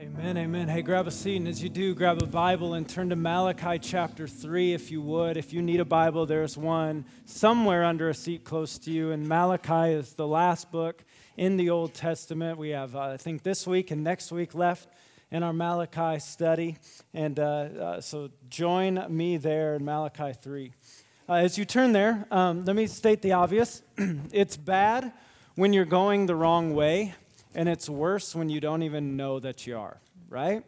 Amen, amen. Hey, grab a seat, and as you do, grab a Bible and turn to Malachi chapter 3 if you would. If you need a Bible, there's one somewhere under a seat close to you. And Malachi is the last book in the Old Testament. We have, uh, I think, this week and next week left in our Malachi study. And uh, uh, so join me there in Malachi 3. Uh, as you turn there, um, let me state the obvious it's bad when you're going the wrong way and it's worse when you don't even know that you are, right?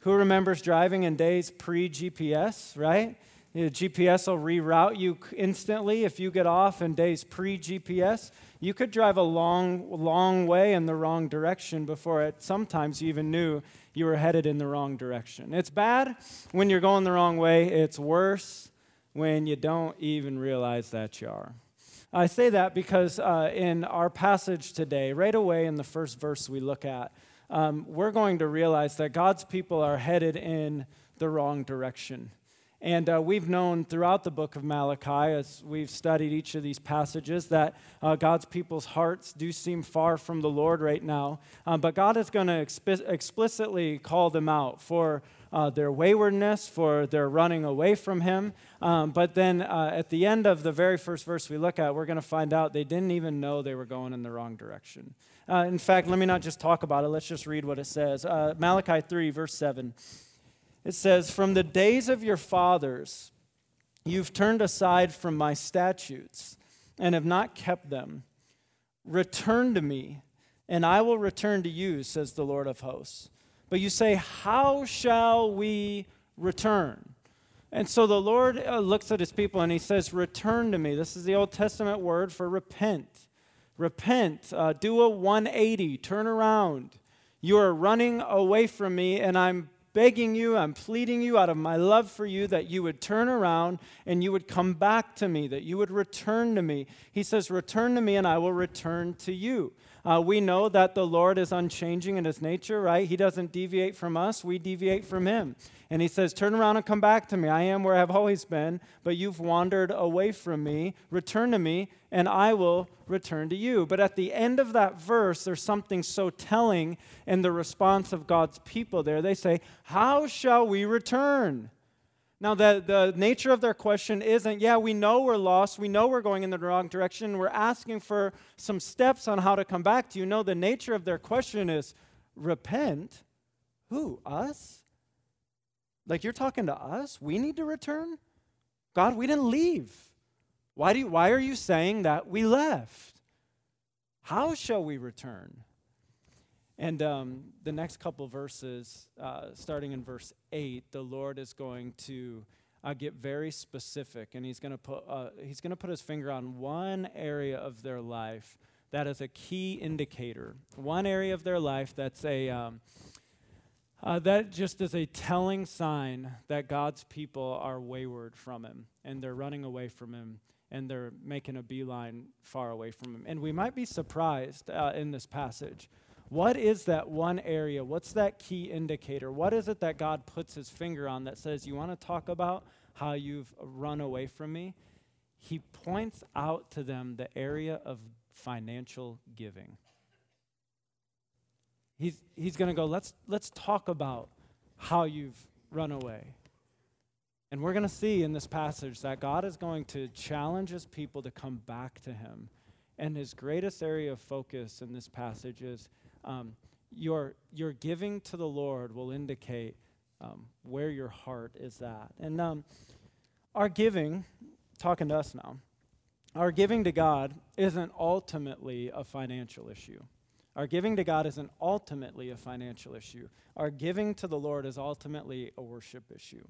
Who remembers driving in days pre GPS, right? The GPS will reroute you instantly if you get off in days pre GPS. You could drive a long, long way in the wrong direction before it sometimes you even knew you were headed in the wrong direction. It's bad when you're going the wrong way, it's worse when you don't even realize that you are. I say that because uh, in our passage today, right away in the first verse we look at, um, we're going to realize that God's people are headed in the wrong direction. And uh, we've known throughout the book of Malachi, as we've studied each of these passages, that uh, God's people's hearts do seem far from the Lord right now. Um, but God is going to expi- explicitly call them out for uh, their waywardness, for their running away from Him. Um, but then uh, at the end of the very first verse we look at, we're going to find out they didn't even know they were going in the wrong direction. Uh, in fact, let me not just talk about it, let's just read what it says. Uh, Malachi 3, verse 7. It says, From the days of your fathers, you've turned aside from my statutes and have not kept them. Return to me, and I will return to you, says the Lord of hosts. But you say, How shall we return? And so the Lord uh, looks at his people and he says, Return to me. This is the Old Testament word for repent. Repent. Uh, do a 180. Turn around. You are running away from me, and I'm begging you, I'm pleading you out of my love for you that you would turn around and you would come back to me, that you would return to me. He says, Return to me, and I will return to you. Uh, we know that the Lord is unchanging in his nature, right? He doesn't deviate from us, we deviate from him. And he says, Turn around and come back to me. I am where I've always been, but you've wandered away from me. Return to me, and I will return to you. But at the end of that verse, there's something so telling in the response of God's people there. They say, How shall we return? Now, the, the nature of their question isn't, yeah, we know we're lost, we know we're going in the wrong direction, we're asking for some steps on how to come back to you. No, the nature of their question is, repent? Who? Us? Like you're talking to us? We need to return? God, we didn't leave. Why, do you, why are you saying that we left? How shall we return? And um, the next couple verses, uh, starting in verse 8, the Lord is going to uh, get very specific, and he's going to put uh, he's going to put his finger on one area of their life that is a key indicator, one area of their life that's a um, uh, that just is a telling sign that God's people are wayward from Him and they're running away from Him and they're making a beeline far away from Him. And we might be surprised uh, in this passage what is that one area? What's that key indicator? What is it that God puts his finger on that says, You want to talk about how you've run away from me? He points out to them the area of financial giving. He's, he's going to go, let's, let's talk about how you've run away. And we're going to see in this passage that God is going to challenge his people to come back to him. And his greatest area of focus in this passage is um, your, your giving to the Lord will indicate um, where your heart is at. And um, our giving, talking to us now, our giving to God isn't ultimately a financial issue. Our giving to God isn't ultimately a financial issue. Our giving to the Lord is ultimately a worship issue.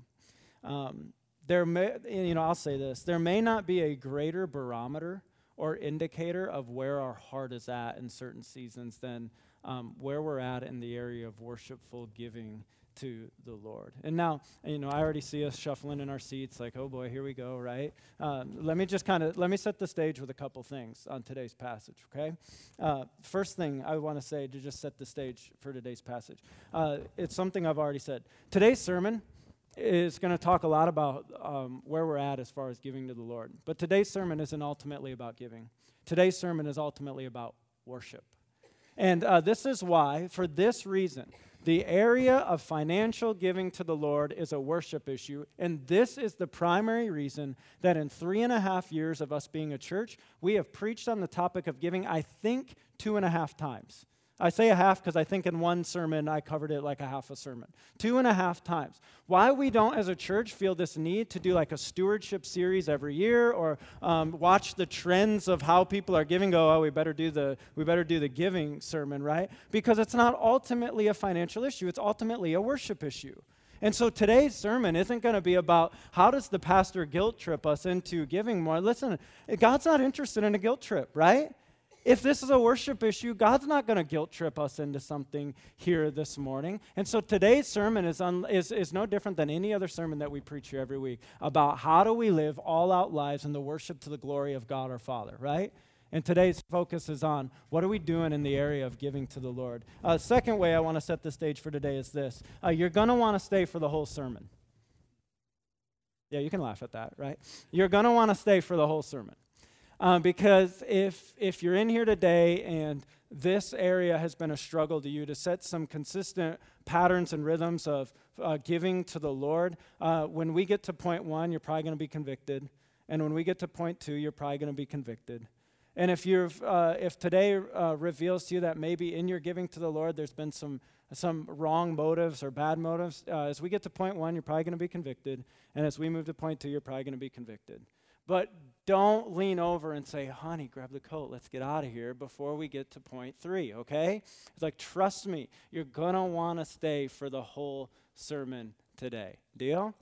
Um, there may, you know, I'll say this: there may not be a greater barometer or indicator of where our heart is at in certain seasons than um, where we're at in the area of worshipful giving to the Lord. And now, you know, I already see us shuffling in our seats, like, oh boy, here we go, right? Um, let me just kind of let me set the stage with a couple things on today's passage, okay? Uh, first thing I want to say to just set the stage for today's passage, uh, it's something I've already said. Today's sermon is going to talk a lot about um, where we're at as far as giving to the Lord. But today's sermon isn't ultimately about giving. Today's sermon is ultimately about worship. And uh, this is why, for this reason, The area of financial giving to the Lord is a worship issue. And this is the primary reason that in three and a half years of us being a church, we have preached on the topic of giving, I think, two and a half times. I say a half because I think in one sermon I covered it like a half a sermon. Two and a half times. Why we don't, as a church, feel this need to do like a stewardship series every year or um, watch the trends of how people are giving, go, oh, we better do the we better do the giving sermon, right? Because it's not ultimately a financial issue, it's ultimately a worship issue. And so today's sermon isn't going to be about how does the pastor guilt trip us into giving more. Listen, God's not interested in a guilt trip, right? If this is a worship issue, God's not going to guilt trip us into something here this morning. And so today's sermon is, un, is, is no different than any other sermon that we preach here every week about how do we live all out lives in the worship to the glory of God our Father, right? And today's focus is on what are we doing in the area of giving to the Lord. Uh, second way I want to set the stage for today is this uh, you're going to want to stay for the whole sermon. Yeah, you can laugh at that, right? You're going to want to stay for the whole sermon. Um, because if, if you're in here today and this area has been a struggle to you to set some consistent patterns and rhythms of uh, giving to the Lord, uh, when we get to point one, you're probably going to be convicted. And when we get to point two, you're probably going to be convicted. And if, you're, uh, if today uh, reveals to you that maybe in your giving to the Lord there's been some, some wrong motives or bad motives, uh, as we get to point one, you're probably going to be convicted. And as we move to point two, you're probably going to be convicted. But don't lean over and say, honey, grab the coat, let's get out of here before we get to point three, okay? It's like, trust me, you're want to stay for the whole sermon today. Deal?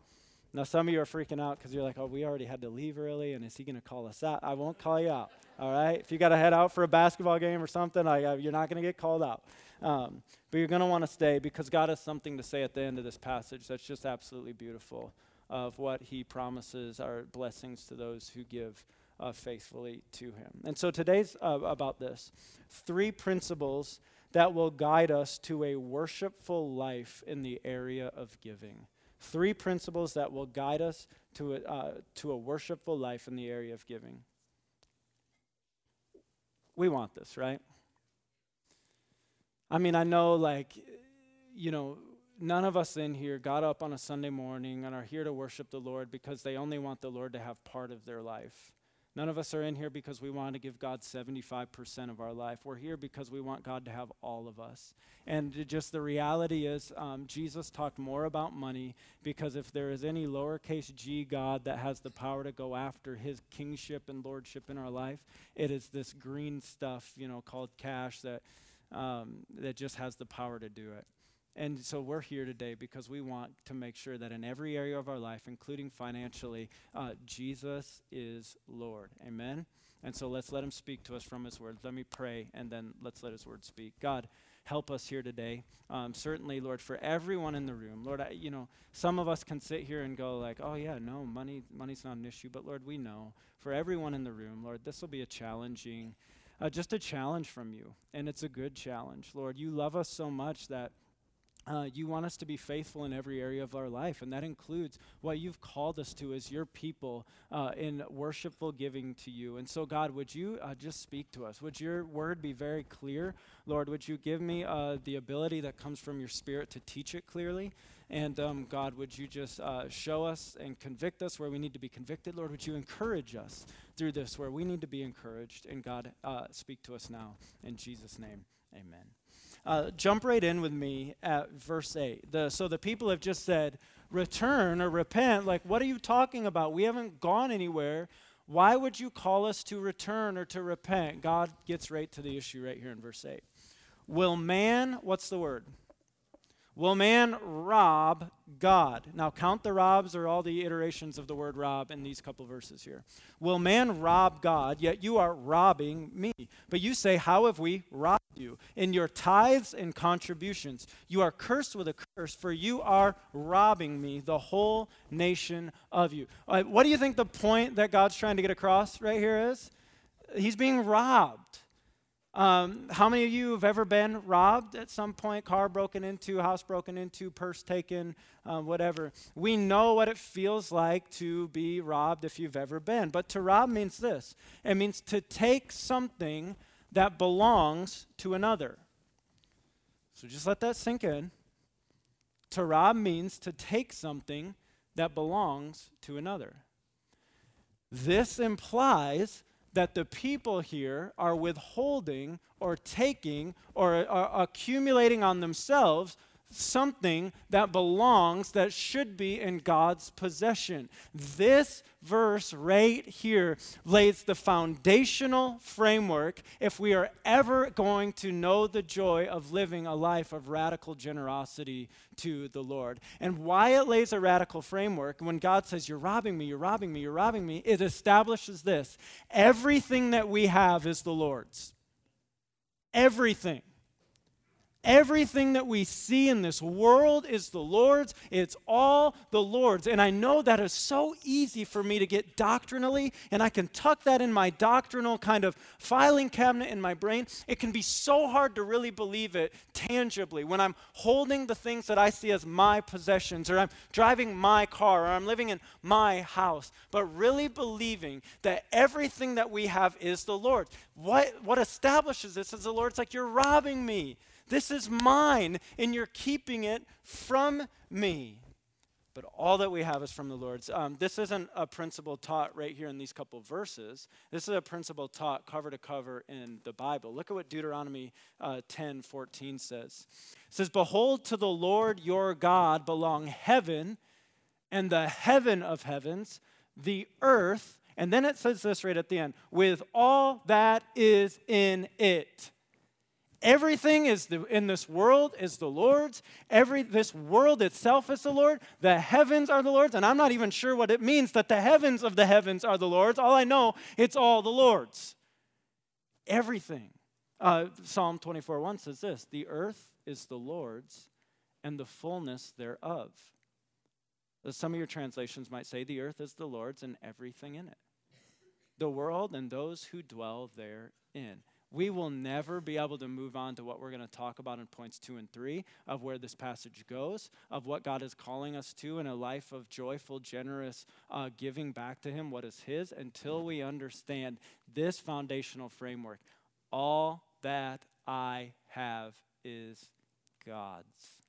Now, some of you are freaking out because you're like, oh, we already had to leave early, and is he to call us out? I won't call you out, all right? If you got to head out for a basketball game or something, I, you're not to get called out. Um, but you're want to stay because God has something to say at the end of this passage that's just absolutely beautiful of what he promises are blessings to those who give uh, faithfully to him. And so today's uh, about this three principles that will guide us to a worshipful life in the area of giving. Three principles that will guide us to a, uh, to a worshipful life in the area of giving. We want this, right? I mean, I know, like, you know, none of us in here got up on a Sunday morning and are here to worship the Lord because they only want the Lord to have part of their life. None of us are in here because we want to give God 75% of our life. We're here because we want God to have all of us. And just the reality is, um, Jesus talked more about money because if there is any lowercase g God that has the power to go after his kingship and lordship in our life, it is this green stuff, you know, called cash that, um, that just has the power to do it. And so we're here today because we want to make sure that in every area of our life, including financially, uh, Jesus is Lord. Amen? And so let's let him speak to us from his word. Let me pray, and then let's let his word speak. God, help us here today. Um, certainly, Lord, for everyone in the room. Lord, I, you know, some of us can sit here and go like, oh, yeah, no, money, money's not an issue. But Lord, we know for everyone in the room, Lord, this will be a challenging, uh, just a challenge from you. And it's a good challenge. Lord, you love us so much that uh, you want us to be faithful in every area of our life, and that includes what you've called us to as your people uh, in worshipful giving to you. And so, God, would you uh, just speak to us? Would your word be very clear? Lord, would you give me uh, the ability that comes from your spirit to teach it clearly? And um, God, would you just uh, show us and convict us where we need to be convicted? Lord, would you encourage us through this where we need to be encouraged? And God, uh, speak to us now. In Jesus' name, amen. Uh, jump right in with me at verse 8. The, so the people have just said, return or repent. Like, what are you talking about? We haven't gone anywhere. Why would you call us to return or to repent? God gets right to the issue right here in verse 8. Will man, what's the word? Will man rob God? Now, count the robs or all the iterations of the word rob in these couple verses here. Will man rob God? Yet you are robbing me. But you say, How have we robbed you? In your tithes and contributions. You are cursed with a curse, for you are robbing me, the whole nation of you. Right, what do you think the point that God's trying to get across right here is? He's being robbed. Um, how many of you have ever been robbed at some point? Car broken into, house broken into, purse taken, um, whatever. We know what it feels like to be robbed if you've ever been. But to rob means this it means to take something that belongs to another. So just let that sink in. To rob means to take something that belongs to another. This implies that the people here are withholding or taking or are accumulating on themselves something that belongs, that should be in God's possession. This verse right here lays the foundational framework if we are ever going to know the joy of living a life of radical generosity to the Lord. And why it lays a radical framework, when God says, You're robbing me, you're robbing me, you're robbing me, it establishes this everything that we have is the Lord's. Everything. Everything that we see in this world is the Lord's. It's all the Lord's. And I know that is so easy for me to get doctrinally, and I can tuck that in my doctrinal kind of filing cabinet in my brain. It can be so hard to really believe it tangibly when I'm holding the things that I see as my possessions, or I'm driving my car, or I'm living in my house, but really believing that everything that we have is the Lord's. What, what establishes this is the Lord's like, You're robbing me. This is mine, and you're keeping it from me. But all that we have is from the Lord's. Um, this isn't a principle taught right here in these couple verses. This is a principle taught cover to cover in the Bible. Look at what Deuteronomy uh, 10 14 says. It says, Behold, to the Lord your God belong heaven and the heaven of heavens, the earth, and then it says this right at the end, with all that is in it. Everything is the, in this world is the Lord's. Every this world itself is the Lord. The heavens are the Lord's, and I'm not even sure what it means that the heavens of the heavens are the Lord's. All I know, it's all the Lord's. Everything. Uh, Psalm 24 1 says this The earth is the Lord's, and the fullness thereof. Some of your translations might say, The earth is the Lord's, and everything in it. The world and those who dwell therein we will never be able to move on to what we're going to talk about in points two and three of where this passage goes, of what God is calling us to in a life of joyful, generous uh, giving back to Him what is His, until we understand this foundational framework. All that I have is God's.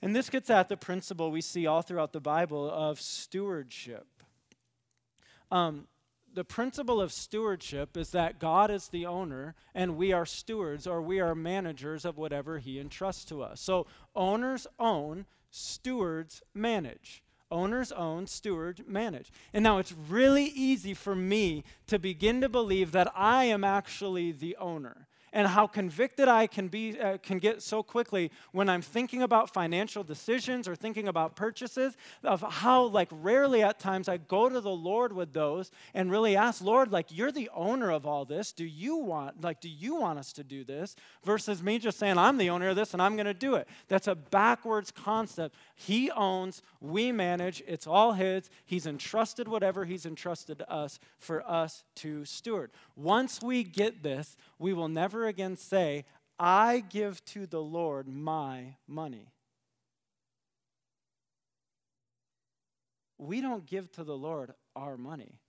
And this gets at the principle we see all throughout the Bible of stewardship. Um, the principle of stewardship is that God is the owner and we are stewards or we are managers of whatever He entrusts to us. So owners own, stewards manage. Owners own, stewards manage. And now it's really easy for me to begin to believe that I am actually the owner and how convicted I can be uh, can get so quickly when I'm thinking about financial decisions or thinking about purchases of how like rarely at times I go to the Lord with those and really ask Lord like you're the owner of all this. Do you want like do you want us to do this versus me just saying I'm the owner of this and I'm going to do it that's a backwards concept. He owns we manage it's all his. He's entrusted whatever he's entrusted to us for us to steward. Once we get this we will never again say, I give to the Lord my money. We don't give to the Lord our money.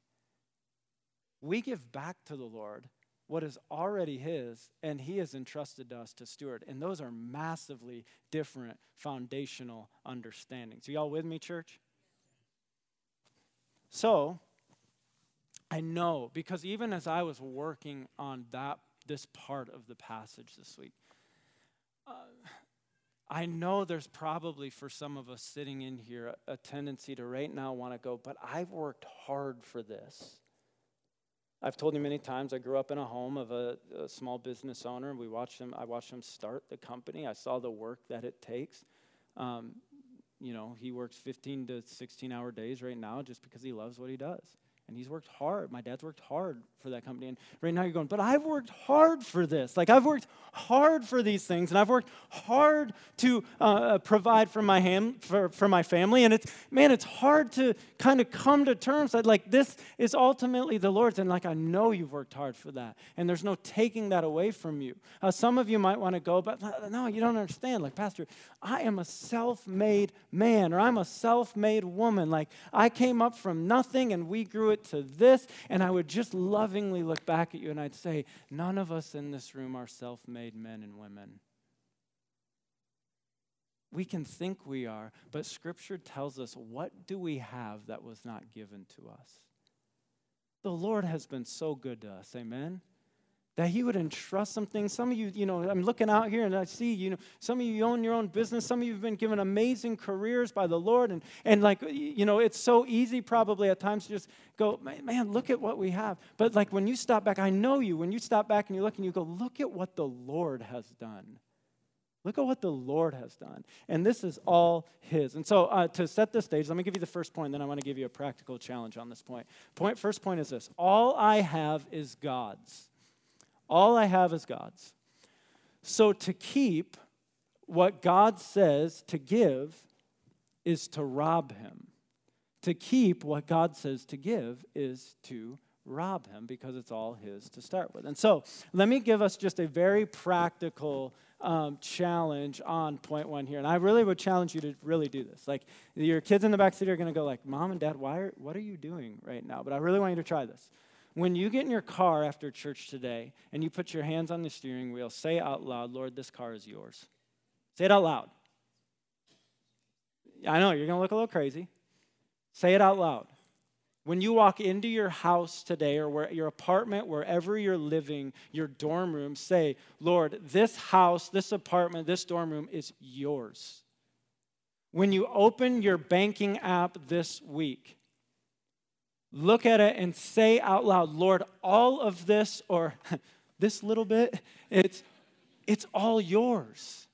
We give back to the Lord what is already His, and He has entrusted us to steward. And those are massively different foundational understandings. Are y'all with me, church? So, I know because even as I was working on that this part of the passage this week. Uh, I know there's probably for some of us sitting in here a, a tendency to right now want to go, but I've worked hard for this. I've told you many times I grew up in a home of a, a small business owner. We watched him. I watched him start the company. I saw the work that it takes. Um, you know, he works 15 to 16 hour days right now just because he loves what he does. And he's worked hard. My dad's worked hard for that company. And right now you're going, but I've worked hard for this. Like I've worked hard for these things, and I've worked hard to uh, uh, provide for my ham, for, for my family. And it's man, it's hard to kind of come to terms that like this is ultimately the Lord's. And like I know you've worked hard for that, and there's no taking that away from you. Uh, some of you might want to go, but no, you don't understand. Like Pastor, I am a self-made man, or I'm a self-made woman. Like I came up from nothing, and we grew it it to this. And I would just lovingly look back at you and I'd say, none of us in this room are self made men and women. We can think we are, but Scripture tells us what do we have that was not given to us? The Lord has been so good to us. Amen that he would entrust something. Some of you, you know, I'm looking out here and I see, you know, some of you own your own business. Some of you have been given amazing careers by the Lord. And, and like, you know, it's so easy probably at times to just go, man, look at what we have. But like when you stop back, I know you, when you stop back and you look and you go, look at what the Lord has done. Look at what the Lord has done. And this is all His. And so, uh, to set the stage, let me give you the first point, then I want to give you a practical challenge on this point. Point first point is this All I have is God's. All I have is God's. So to keep what God says to give is to rob him. To keep what God says to give is to rob him because it's all his to start with. And so let me give us just a very practical um, challenge on point one here. And I really would challenge you to really do this. Like your kids in the back seat are going to go like, Mom and Dad, why are, what are you doing right now? But I really want you to try this. When you get in your car after church today and you put your hands on the steering wheel, say out loud, Lord, this car is yours. Say it out loud. I know you're going to look a little crazy. Say it out loud. When you walk into your house today or where, your apartment, wherever you're living, your dorm room, say, Lord, this house, this apartment, this dorm room is yours. When you open your banking app this week, look at it and say out loud, Lord, all of this or this little bit, it's, it's all yours.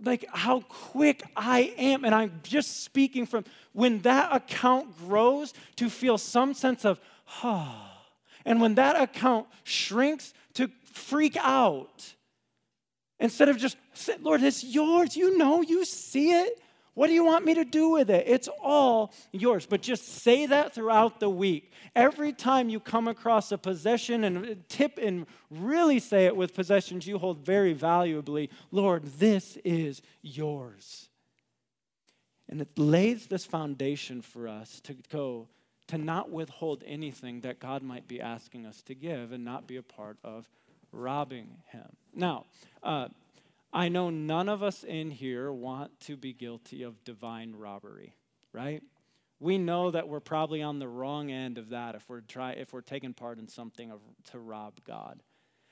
Like how quick I am, and I'm just speaking from when that account grows to feel some sense of, ah, and when that account shrinks to freak out. Instead of just, say, Lord, it's yours. You know, you see it. What do you want me to do with it? It's all yours. But just say that throughout the week. Every time you come across a possession and tip and really say it with possessions you hold very valuably Lord, this is yours. And it lays this foundation for us to go to not withhold anything that God might be asking us to give and not be a part of robbing Him. Now, uh, I know none of us in here want to be guilty of divine robbery, right? We know that we're probably on the wrong end of that if we're try, if we're taking part in something of, to rob God.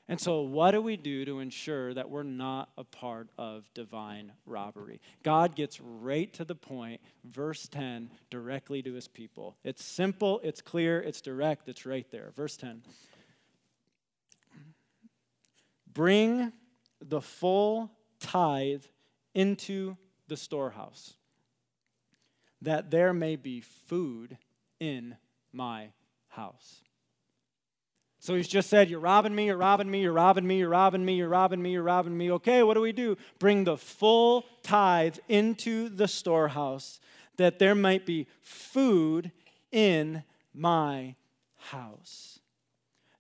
And so, what do we do to ensure that we're not a part of divine robbery? God gets right to the point, verse 10, directly to his people. It's simple, it's clear, it's direct, it's right there. Verse 10 Bring the full tithe into the storehouse, that there may be food in my house. So he's just said, You're robbing me, you're robbing me, you're robbing me, you're robbing me, you're robbing me, you're robbing me. Okay, what do we do? Bring the full tithe into the storehouse that there might be food in my house.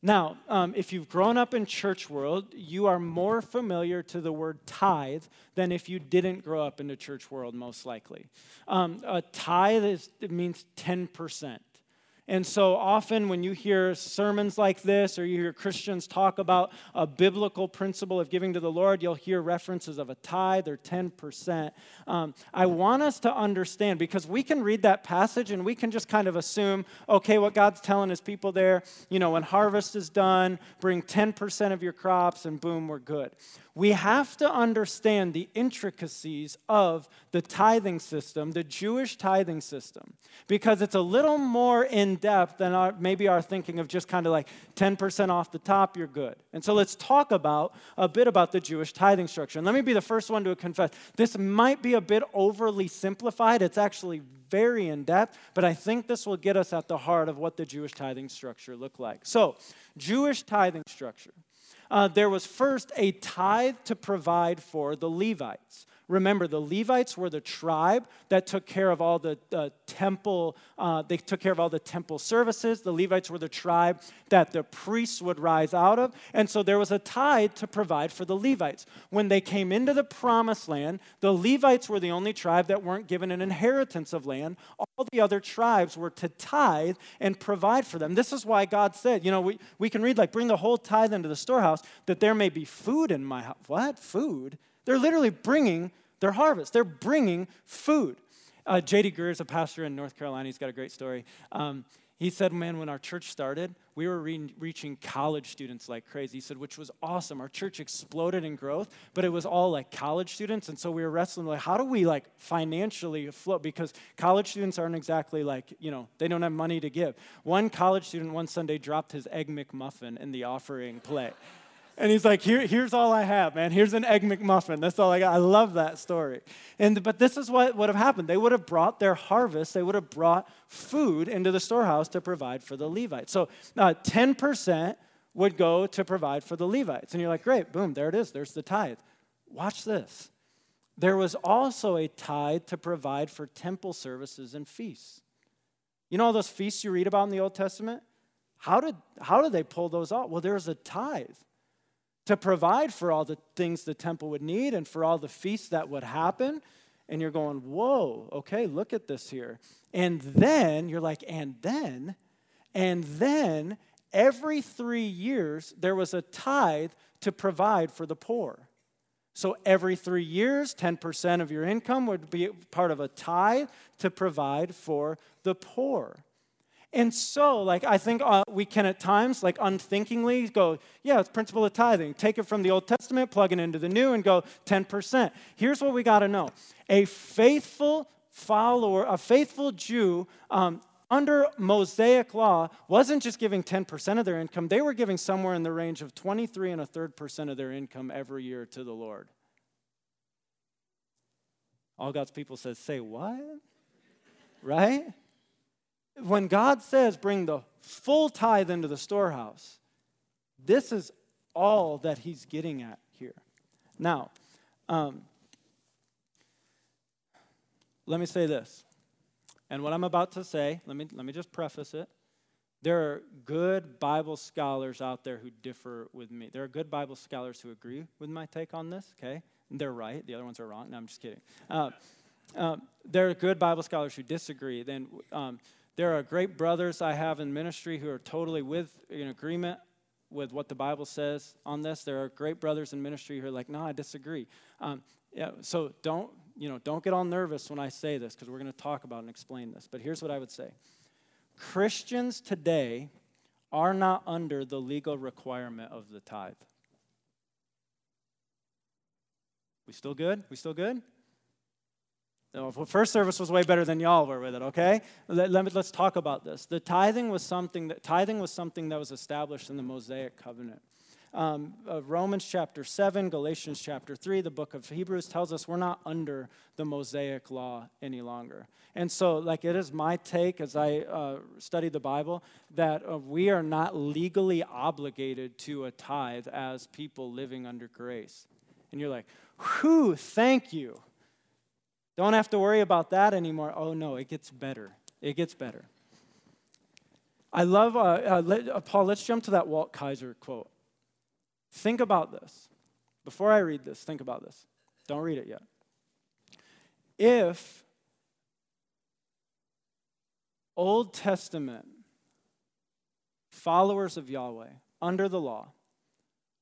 Now, um, if you've grown up in church world, you are more familiar to the word tithe than if you didn't grow up in the church world, most likely. Um, a tithe is, it means 10%. And so often, when you hear sermons like this or you hear Christians talk about a biblical principle of giving to the Lord, you'll hear references of a tithe or 10%. Um, I want us to understand because we can read that passage and we can just kind of assume, okay, what God's telling his people there, you know, when harvest is done, bring 10% of your crops and boom, we're good we have to understand the intricacies of the tithing system, the Jewish tithing system, because it's a little more in depth than our, maybe our thinking of just kind of like 10% off the top, you're good. And so let's talk about a bit about the Jewish tithing structure. And let me be the first one to confess this might be a bit overly simplified. It's actually very in depth, but I think this will get us at the heart of what the Jewish tithing structure looked like. So, Jewish tithing structure uh, there was first a tithe to provide for the Levites. Remember, the Levites were the tribe that took care of all the uh, temple, uh, they took care of all the temple services. The Levites were the tribe that the priests would rise out of. And so there was a tithe to provide for the Levites. When they came into the promised land, the Levites were the only tribe that weren't given an inheritance of land. All the other tribes were to tithe and provide for them. This is why God said, you know, we, we can read, like, bring the whole tithe into the storehouse that there may be food in my house. What? Food? They're literally bringing their harvest, they're bringing food. Uh, J.D. Greear is a pastor in North Carolina. He's got a great story. Um, he said, man, when our church started, we were re- reaching college students like crazy. He said, which was awesome. Our church exploded in growth, but it was all like college students. And so we were wrestling, like, how do we like financially float? Because college students aren't exactly like, you know, they don't have money to give. One college student one Sunday dropped his Egg McMuffin in the offering plate. And he's like, Here, here's all I have, man. Here's an egg McMuffin. That's all I got. I love that story. And but this is what would have happened. They would have brought their harvest, they would have brought food into the storehouse to provide for the Levites. So uh, 10% would go to provide for the Levites. And you're like, great, boom, there it is. There's the tithe. Watch this. There was also a tithe to provide for temple services and feasts. You know all those feasts you read about in the Old Testament? How did, how did they pull those off? Well, there's a tithe to provide for all the things the temple would need and for all the feasts that would happen. And you're going, whoa, okay, look at this here. And then you're like, and then, and then every three years there was a tithe to provide for the poor. So every three years, 10% of your income would be part of a tithe to provide for the poor. And so, like, I think uh, we can at times, like, unthinkingly go, yeah, it's principle of tithing. Take it from the Old Testament, plug it into the New, and go 10%. Here's what we got to know a faithful follower, a faithful Jew, um, under Mosaic law, wasn't just giving 10% of their income, they were giving somewhere in the range of 23 and a third percent of their income every year to the Lord. All God's people says, say what? Right? When God says bring the full tithe into the storehouse, this is all that he's getting at here. Now, um, let me say this. And what I'm about to say, let me, let me just preface it. There are good Bible scholars out there who differ with me. There are good Bible scholars who agree with my take on this, okay? They're right. The other ones are wrong. No, I'm just kidding. Uh, uh, there are good Bible scholars who disagree. Then um, there are great brothers I have in ministry who are totally with in agreement with what the Bible says on this. There are great brothers in ministry who are like, no, I disagree. Um, yeah, so don't, you know, don't get all nervous when I say this because we're going to talk about and explain this. But here's what I would say Christians today are not under the legal requirement of the tithe. We still good? We still good? No, first service was way better than y'all were with it, okay? Let, let let's talk about this. The tithing was something that tithing was something that was established in the Mosaic covenant. Um, uh, Romans chapter 7, Galatians chapter 3, the book of Hebrews tells us we're not under the Mosaic law any longer. And so, like, it is my take as I uh, study the Bible that uh, we are not legally obligated to a tithe as people living under grace. And you're like, whew, thank you. Don't have to worry about that anymore. Oh, no, it gets better. It gets better. I love, uh, uh, let, uh, Paul, let's jump to that Walt Kaiser quote. Think about this. Before I read this, think about this. Don't read it yet. If Old Testament followers of Yahweh under the law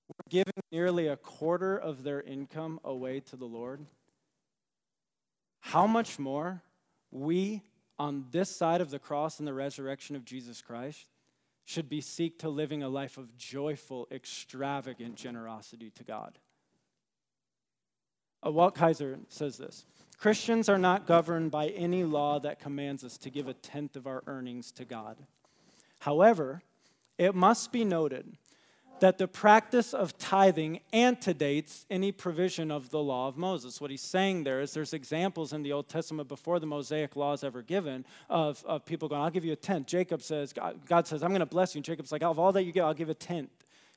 were giving nearly a quarter of their income away to the Lord, how much more we on this side of the cross and the resurrection of Jesus Christ should be seek to living a life of joyful, extravagant generosity to God. Uh, Walt Kaiser says this Christians are not governed by any law that commands us to give a tenth of our earnings to God. However, it must be noted that the practice of tithing antedates any provision of the law of Moses. What he's saying there is there's examples in the Old Testament before the Mosaic law is ever given of, of people going, I'll give you a tenth. Jacob says, God, says, I'm going to bless you. And Jacob's like, of all that you get, I'll give a tenth.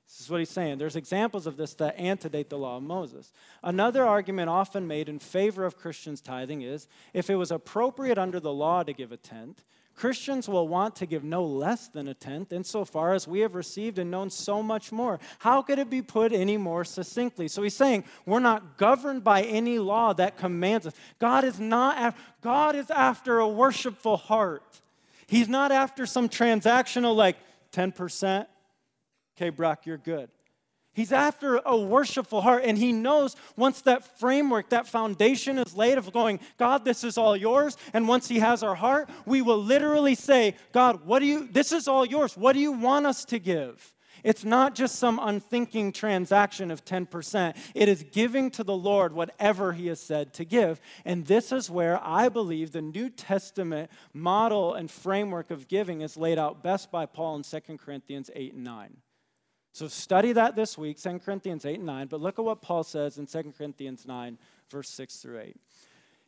This is what he's saying. There's examples of this that antedate the law of Moses. Another argument often made in favor of Christians' tithing is if it was appropriate under the law to give a tenth, Christians will want to give no less than a tenth, insofar as we have received and known so much more. How could it be put any more succinctly? So he's saying we're not governed by any law that commands us. God is not af- God is after a worshipful heart. He's not after some transactional like 10%. Okay, Brock, you're good. He's after a worshipful heart, and he knows once that framework, that foundation is laid of going, God, this is all yours. And once he has our heart, we will literally say, God, what do you, this is all yours. What do you want us to give? It's not just some unthinking transaction of 10%. It is giving to the Lord whatever He has said to give. And this is where I believe the New Testament model and framework of giving is laid out best by Paul in 2 Corinthians 8 and 9. So study that this week, 2 Corinthians 8 and 9. But look at what Paul says in 2 Corinthians 9, verse 6 through 8.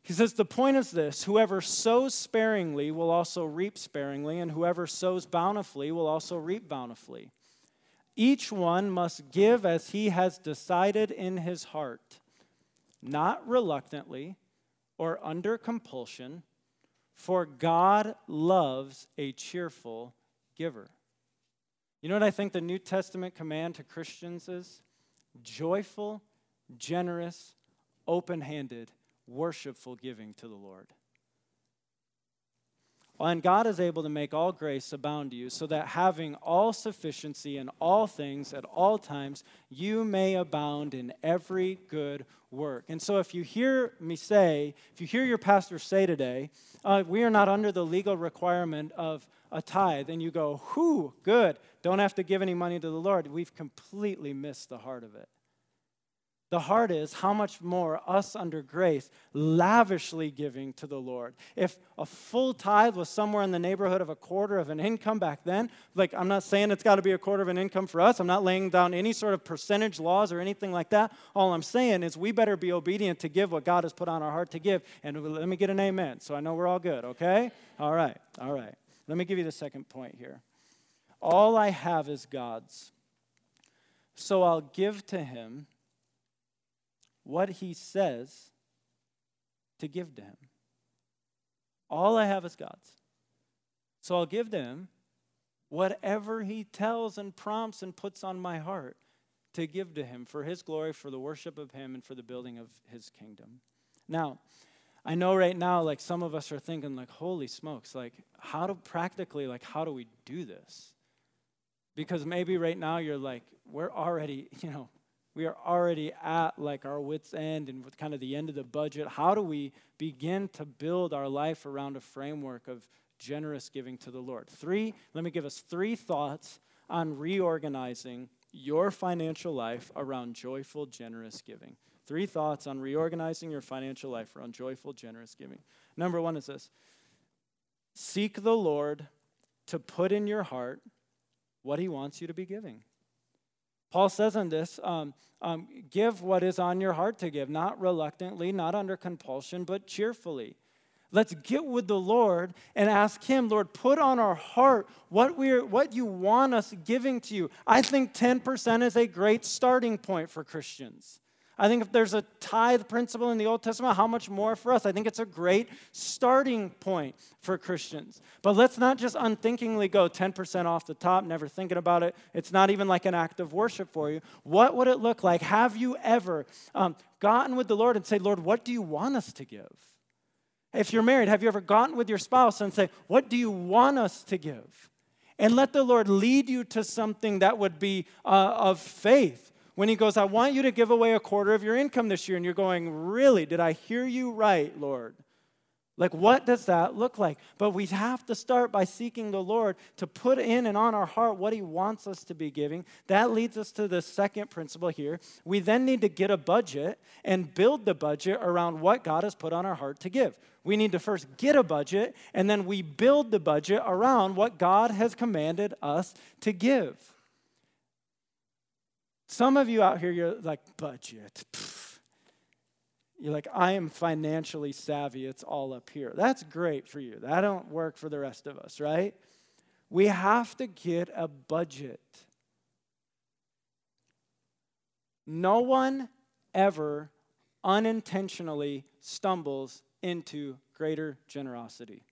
He says, The point is this whoever sows sparingly will also reap sparingly, and whoever sows bountifully will also reap bountifully. Each one must give as he has decided in his heart, not reluctantly or under compulsion, for God loves a cheerful giver. You know what I think the New Testament command to Christians is? Joyful, generous, open handed, worshipful giving to the Lord. And God is able to make all grace abound to you, so that having all sufficiency in all things at all times, you may abound in every good work. And so, if you hear me say, if you hear your pastor say today, uh, we are not under the legal requirement of a tithe, and you go, whoo, good, don't have to give any money to the Lord, we've completely missed the heart of it. The heart is how much more us under grace lavishly giving to the Lord. If a full tithe was somewhere in the neighborhood of a quarter of an income back then, like I'm not saying it's got to be a quarter of an income for us. I'm not laying down any sort of percentage laws or anything like that. All I'm saying is we better be obedient to give what God has put on our heart to give. And let me get an amen so I know we're all good, okay? All right, all right. Let me give you the second point here. All I have is God's. So I'll give to him what he says to give to him. All I have is God's. So I'll give to him whatever he tells and prompts and puts on my heart to give to him for his glory, for the worship of him, and for the building of his kingdom. Now, I know right now, like some of us are thinking, like, holy smokes, like, how do practically, like, how do we do this? Because maybe right now you're like, we're already, you know, we are already at like our wits' end and with kind of the end of the budget. How do we begin to build our life around a framework of generous giving to the Lord? Three, let me give us three thoughts on reorganizing your financial life around joyful, generous giving. Three thoughts on reorganizing your financial life around joyful, generous giving. Number one is this seek the Lord to put in your heart what he wants you to be giving. Paul says in this um, um, give what is on your heart to give, not reluctantly, not under compulsion, but cheerfully. Let's get with the Lord and ask Him, Lord, put on our heart what, we're, what you want us giving to you. I think 10% is a great starting point for Christians. I think if there's a tithe principle in the Old Testament, how much more for us? I think it's a great starting point for Christians. But let's not just unthinkingly go 10% off the top, never thinking about it. It's not even like an act of worship for you. What would it look like? Have you ever um, gotten with the Lord and say, Lord, what do you want us to give? If you're married, have you ever gotten with your spouse and say, What do you want us to give? And let the Lord lead you to something that would be uh, of faith when he goes, I want you to give away a quarter of your income this year, and you're going, Really? Did I hear you right, Lord? Like, what does that look like? But we have to start by seeking the Lord to put in and on our heart what He wants us to be giving. That leads us to the second principle here. We then need to get a budget and build the budget around what God has put on our heart to give. We need to first get a budget, and then we build the budget around what God has commanded us to give. Some of you out here, you're like, budget. Pfft. You're like, I am financially savvy. It's all up here. That's great for you. That don't work for the rest of us, right? We have to get a budget. No one ever unintentionally stumbles into greater generosity.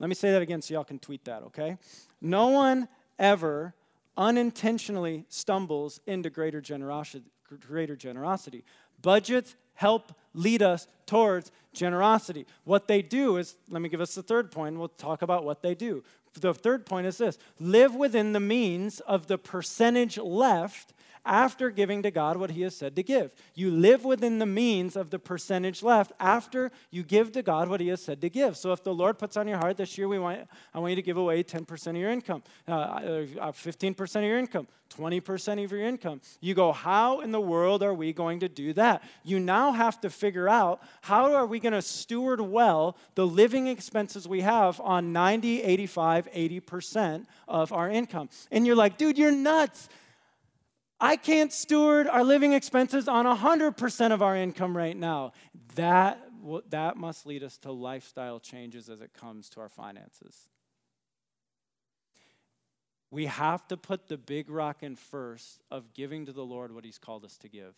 Let me say that again so y'all can tweet that, okay? No one ever unintentionally stumbles into greater generosity. Greater generosity. Budgets help lead us towards generosity. What they do is, let me give us the third point, we'll talk about what they do. The third point is this live within the means of the percentage left after giving to God what He has said to give. You live within the means of the percentage left after you give to God what He has said to give. So if the Lord puts on your heart this year, we want, I want you to give away 10% of your income, uh, 15% uh, of your income, 20% of your income. You go, how in the world are we going to do that? You now have to figure out how are we going to steward well the living expenses we have on 90, 85, 80% of our income. And you're like, dude, you're nuts. I can't steward our living expenses on 100% of our income right now. That, that must lead us to lifestyle changes as it comes to our finances. We have to put the big rock in first of giving to the Lord what He's called us to give.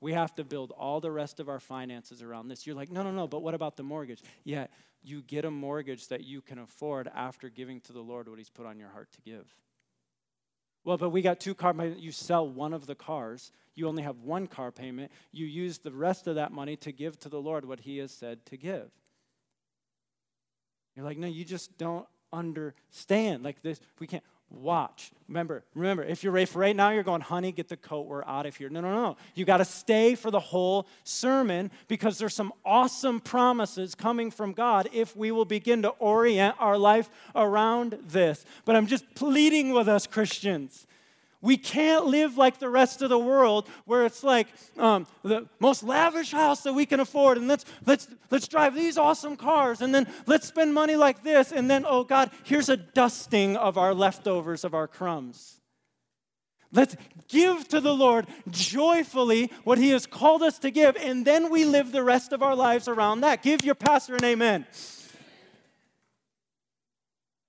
We have to build all the rest of our finances around this. You're like, no, no, no, but what about the mortgage? Yeah, you get a mortgage that you can afford after giving to the Lord what He's put on your heart to give. Well, but we got two car payments. You sell one of the cars. You only have one car payment. You use the rest of that money to give to the Lord what He has said to give. You're like, no, you just don't understand. Like this, we can't watch. Remember, remember, if you're for right now, you're going, honey, get the coat, we're out of here. No, no, no. You got to stay for the whole sermon because there's some awesome promises coming from God if we will begin to orient our life around this. But I'm just pleading with us, Christians. We can't live like the rest of the world where it's like um, the most lavish house that we can afford, and let's, let's, let's drive these awesome cars, and then let's spend money like this, and then, oh God, here's a dusting of our leftovers, of our crumbs. Let's give to the Lord joyfully what He has called us to give, and then we live the rest of our lives around that. Give your pastor an amen.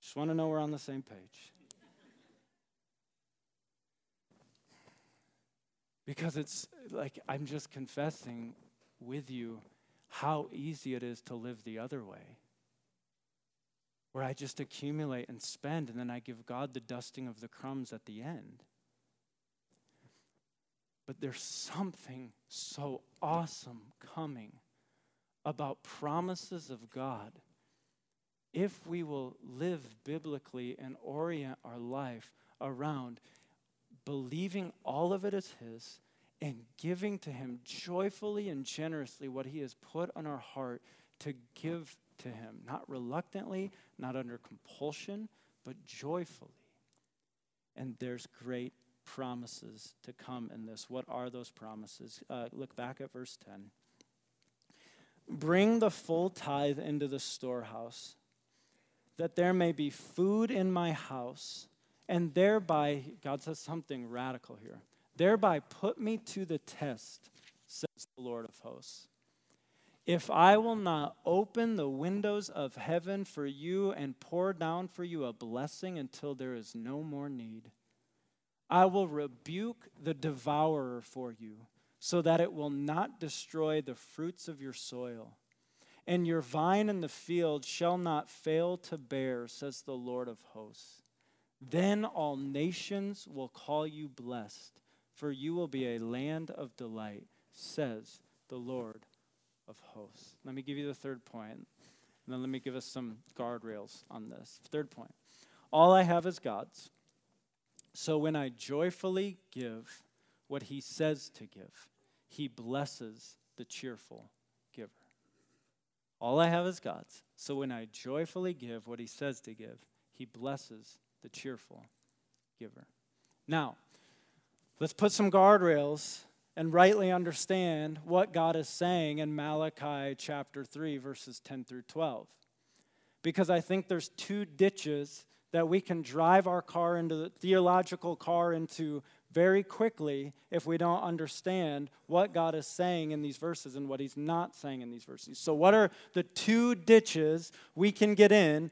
Just want to know we're on the same page. Because it's like I'm just confessing with you how easy it is to live the other way. Where I just accumulate and spend, and then I give God the dusting of the crumbs at the end. But there's something so awesome coming about promises of God if we will live biblically and orient our life around believing all of it is His and giving to Him joyfully and generously what He has put on our heart to give to Him, not reluctantly, not under compulsion, but joyfully. And there's great promises to come in this. What are those promises? Uh, look back at verse 10. Bring the full tithe into the storehouse, that there may be food in my house and thereby, God says something radical here, thereby put me to the test, says the Lord of hosts. If I will not open the windows of heaven for you and pour down for you a blessing until there is no more need, I will rebuke the devourer for you, so that it will not destroy the fruits of your soil. And your vine in the field shall not fail to bear, says the Lord of hosts. Then all nations will call you blessed, for you will be a land of delight, says the Lord of hosts. Let me give you the third point, and then let me give us some guardrails on this. Third point all I have is God's. So when I joyfully give what He says to give, He blesses the cheerful giver. All I have is God's. So when I joyfully give what He says to give, He blesses the cheerful giver. Now, let's put some guardrails and rightly understand what God is saying in Malachi chapter 3, verses 10 through 12. Because I think there's two ditches that we can drive our car into the theological car into very quickly if we don't understand what God is saying in these verses and what He's not saying in these verses. So, what are the two ditches we can get in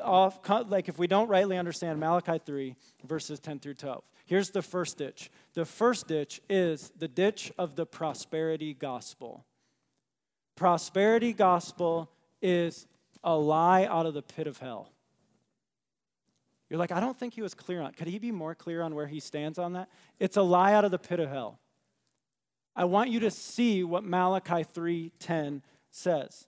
off, like if we don't rightly understand Malachi 3, verses 10 through 12? Here's the first ditch. The first ditch is the ditch of the prosperity gospel. Prosperity gospel is a lie out of the pit of hell. You're like, I don't think he was clear on. Could he be more clear on where he stands on that? It's a lie out of the pit of hell. I want you to see what Malachi 3:10 says.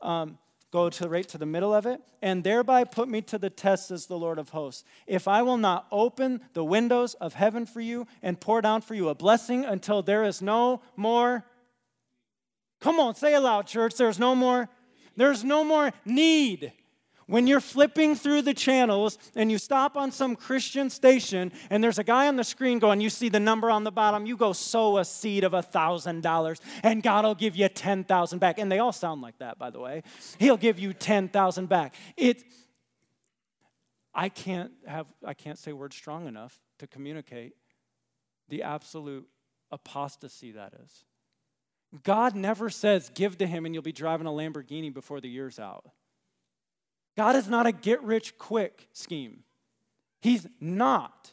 Um, go to right to the middle of it, and thereby put me to the test, as the Lord of hosts. If I will not open the windows of heaven for you and pour down for you a blessing until there is no more. Come on, say aloud, church. There's no more. There's no more need. When you're flipping through the channels and you stop on some Christian station and there's a guy on the screen going, you see the number on the bottom, you go sow a seed of a thousand dollars and God will give you ten thousand back. And they all sound like that, by the way. He'll give you ten thousand back. It I can't have I can't say words strong enough to communicate the absolute apostasy that is. God never says, give to him and you'll be driving a Lamborghini before the year's out. God is not a get rich quick scheme. He's not.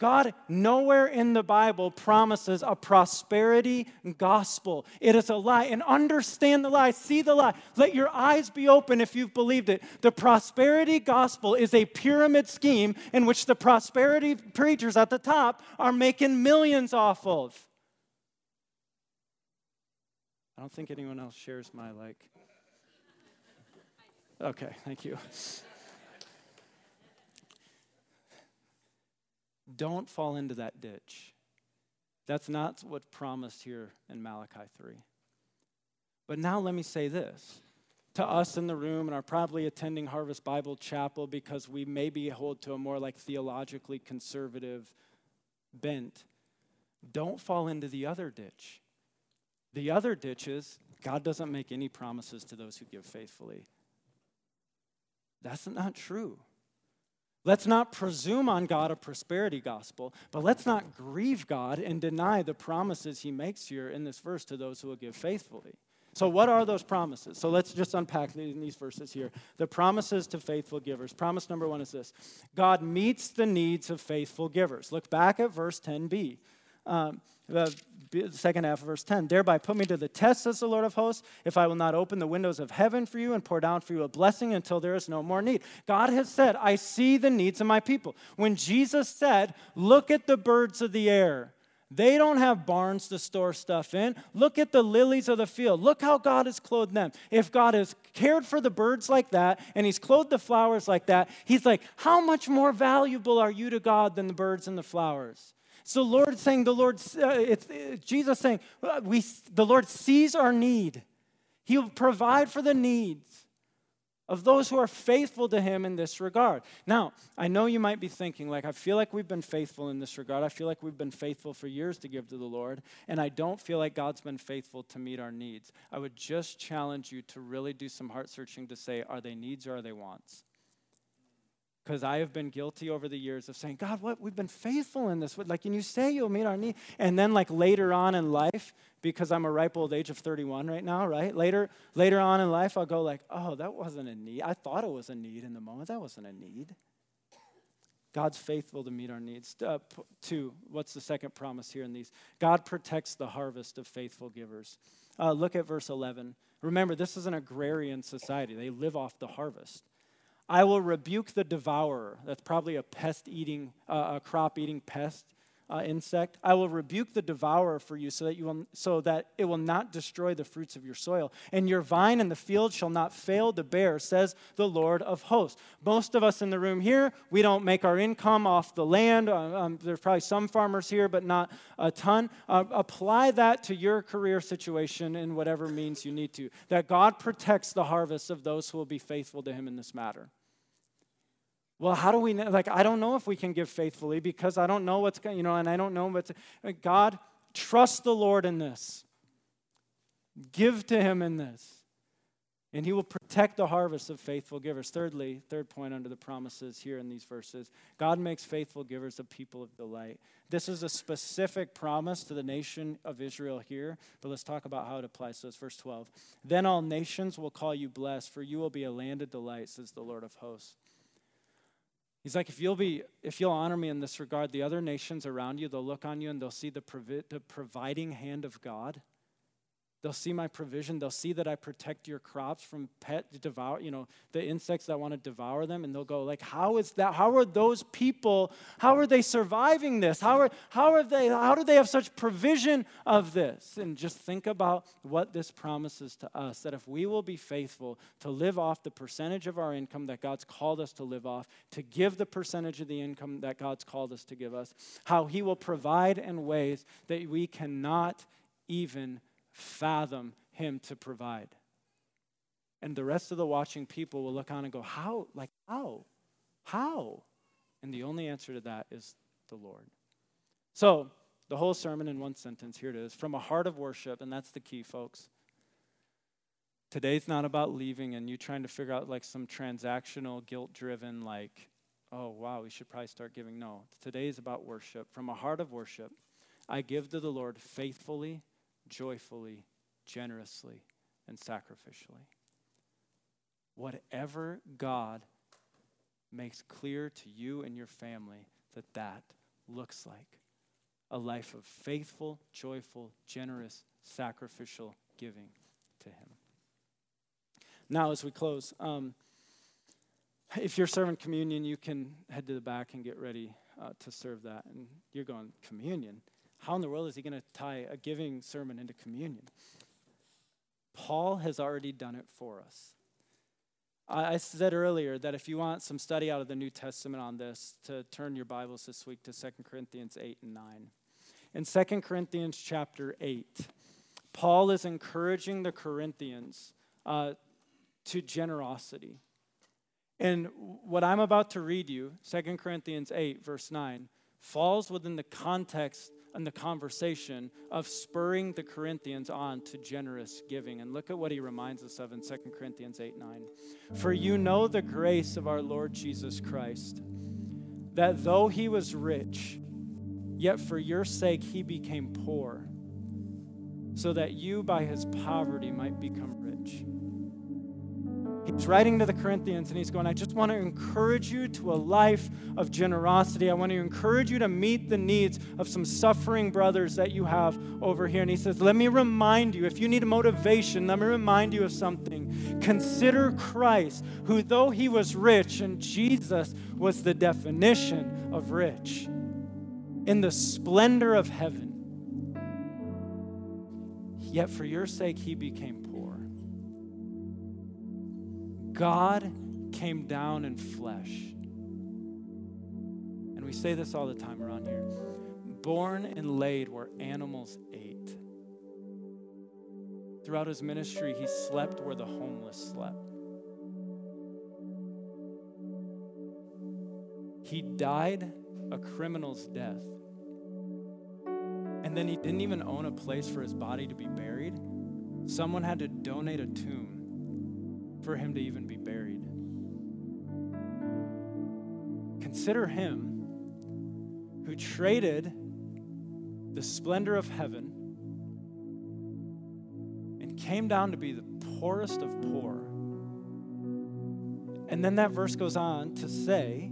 God nowhere in the Bible promises a prosperity gospel. It is a lie. And understand the lie, see the lie. Let your eyes be open if you've believed it. The prosperity gospel is a pyramid scheme in which the prosperity preachers at the top are making millions off of. I don't think anyone else shares my like Okay, thank you. Don't fall into that ditch. That's not what's promised here in Malachi 3. But now let me say this to us in the room and are probably attending Harvest Bible Chapel because we maybe hold to a more like theologically conservative bent. Don't fall into the other ditch. The other ditch is God doesn't make any promises to those who give faithfully. That's not true. Let's not presume on God a prosperity gospel, but let's not grieve God and deny the promises he makes here in this verse to those who will give faithfully. So, what are those promises? So, let's just unpack these verses here. The promises to faithful givers. Promise number one is this God meets the needs of faithful givers. Look back at verse 10b. Um, the second half of verse 10. Thereby put me to the test, says the Lord of hosts, if I will not open the windows of heaven for you and pour down for you a blessing until there is no more need. God has said, I see the needs of my people. When Jesus said, Look at the birds of the air. They don't have barns to store stuff in. Look at the lilies of the field. Look how God has clothed them. If God has cared for the birds like that and He's clothed the flowers like that, He's like, How much more valuable are you to God than the birds and the flowers? So the Lord saying, the Lord, uh, it's, it's Jesus saying, uh, we, the Lord sees our need. He will provide for the needs of those who are faithful to him in this regard. Now, I know you might be thinking, like, I feel like we've been faithful in this regard. I feel like we've been faithful for years to give to the Lord, and I don't feel like God's been faithful to meet our needs. I would just challenge you to really do some heart searching to say, are they needs or are they wants? Because I have been guilty over the years of saying, God, what we've been faithful in this. Like, and you say you'll meet our need. And then, like later on in life, because I'm a ripe old age of 31 right now, right? Later, later on in life, I'll go like, oh, that wasn't a need. I thought it was a need in the moment. That wasn't a need. God's faithful to meet our needs. Uh, two, what's the second promise here in these? God protects the harvest of faithful givers. Uh, look at verse 11. Remember, this is an agrarian society, they live off the harvest. I will rebuke the devourer. That's probably a pest eating, uh, a crop eating pest uh, insect. I will rebuke the devourer for you so that, you will, so that it will not destroy the fruits of your soil. And your vine in the field shall not fail to bear, says the Lord of hosts. Most of us in the room here, we don't make our income off the land. Uh, um, there's probably some farmers here, but not a ton. Uh, apply that to your career situation in whatever means you need to. That God protects the harvest of those who will be faithful to Him in this matter. Well, how do we know? Like, I don't know if we can give faithfully because I don't know what's going, you know, and I don't know what's. God, trust the Lord in this. Give to Him in this. And He will protect the harvest of faithful givers. Thirdly, third point under the promises here in these verses God makes faithful givers a people of delight. This is a specific promise to the nation of Israel here, but let's talk about how it applies to us. Verse 12. Then all nations will call you blessed, for you will be a land of delight, says the Lord of hosts. He's like, if you'll be, if you'll honor me in this regard, the other nations around you, they'll look on you and they'll see the, provi- the providing hand of God. They'll see my provision. They'll see that I protect your crops from pet devour, you know, the insects that want to devour them. And they'll go, like, how is that? How are those people, how are they surviving this? How are, how are they, how do they have such provision of this? And just think about what this promises to us, that if we will be faithful to live off the percentage of our income that God's called us to live off, to give the percentage of the income that God's called us to give us, how he will provide in ways that we cannot even fathom him to provide. And the rest of the watching people will look on and go, How? Like, how? How? And the only answer to that is the Lord. So, the whole sermon in one sentence here it is from a heart of worship, and that's the key, folks. Today's not about leaving and you trying to figure out like some transactional, guilt driven, like, oh, wow, we should probably start giving. No, today is about worship. From a heart of worship, I give to the Lord faithfully joyfully, generously, and sacrificially. Whatever God makes clear to you and your family that that looks like a life of faithful, joyful, generous, sacrificial giving to Him. Now, as we close, um, if you're serving communion, you can head to the back and get ready uh, to serve that. And you're going, communion? How in the world is he going to tie a giving sermon into communion? Paul has already done it for us. I said earlier that if you want some study out of the New Testament on this, to turn your Bibles this week to 2 Corinthians 8 and 9. In 2 Corinthians chapter 8, Paul is encouraging the Corinthians uh, to generosity. And what I'm about to read you, 2 Corinthians 8, verse 9, falls within the context and the conversation of spurring the Corinthians on to generous giving. And look at what he reminds us of in 2 Corinthians 8 9. For you know the grace of our Lord Jesus Christ, that though he was rich, yet for your sake he became poor, so that you by his poverty might become rich. He's writing to the Corinthians and he's going, I just want to encourage you to a life of generosity. I want to encourage you to meet the needs of some suffering brothers that you have over here. And he says, Let me remind you, if you need a motivation, let me remind you of something. Consider Christ, who though he was rich, and Jesus was the definition of rich, in the splendor of heaven, yet for your sake he became poor God came down in flesh. And we say this all the time around here born and laid where animals ate. Throughout his ministry, he slept where the homeless slept. He died a criminal's death. And then he didn't even own a place for his body to be buried. Someone had to donate a tomb for him to even be buried. Consider him who traded the splendor of heaven and came down to be the poorest of poor. And then that verse goes on to say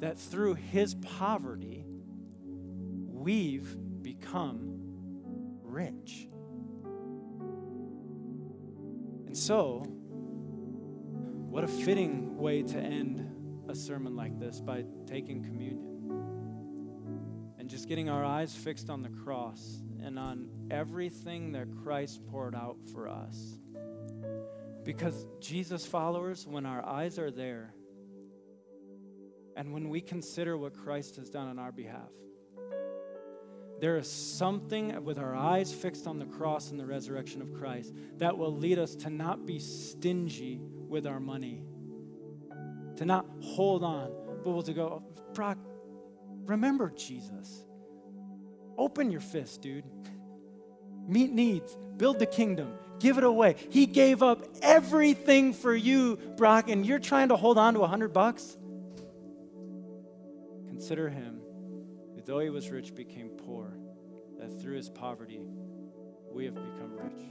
that through his poverty, we've become rich. So, what a fitting way to end a sermon like this by taking communion and just getting our eyes fixed on the cross and on everything that Christ poured out for us. Because Jesus followers, when our eyes are there, and when we consider what Christ has done on our behalf, there is something with our eyes fixed on the cross and the resurrection of Christ that will lead us to not be stingy with our money, to not hold on, but to go, Brock, remember Jesus. Open your fist, dude. Meet needs, build the kingdom, give it away. He gave up everything for you, Brock, and you're trying to hold on to a hundred bucks? Consider him though he was rich, became poor, that through his poverty we have become rich.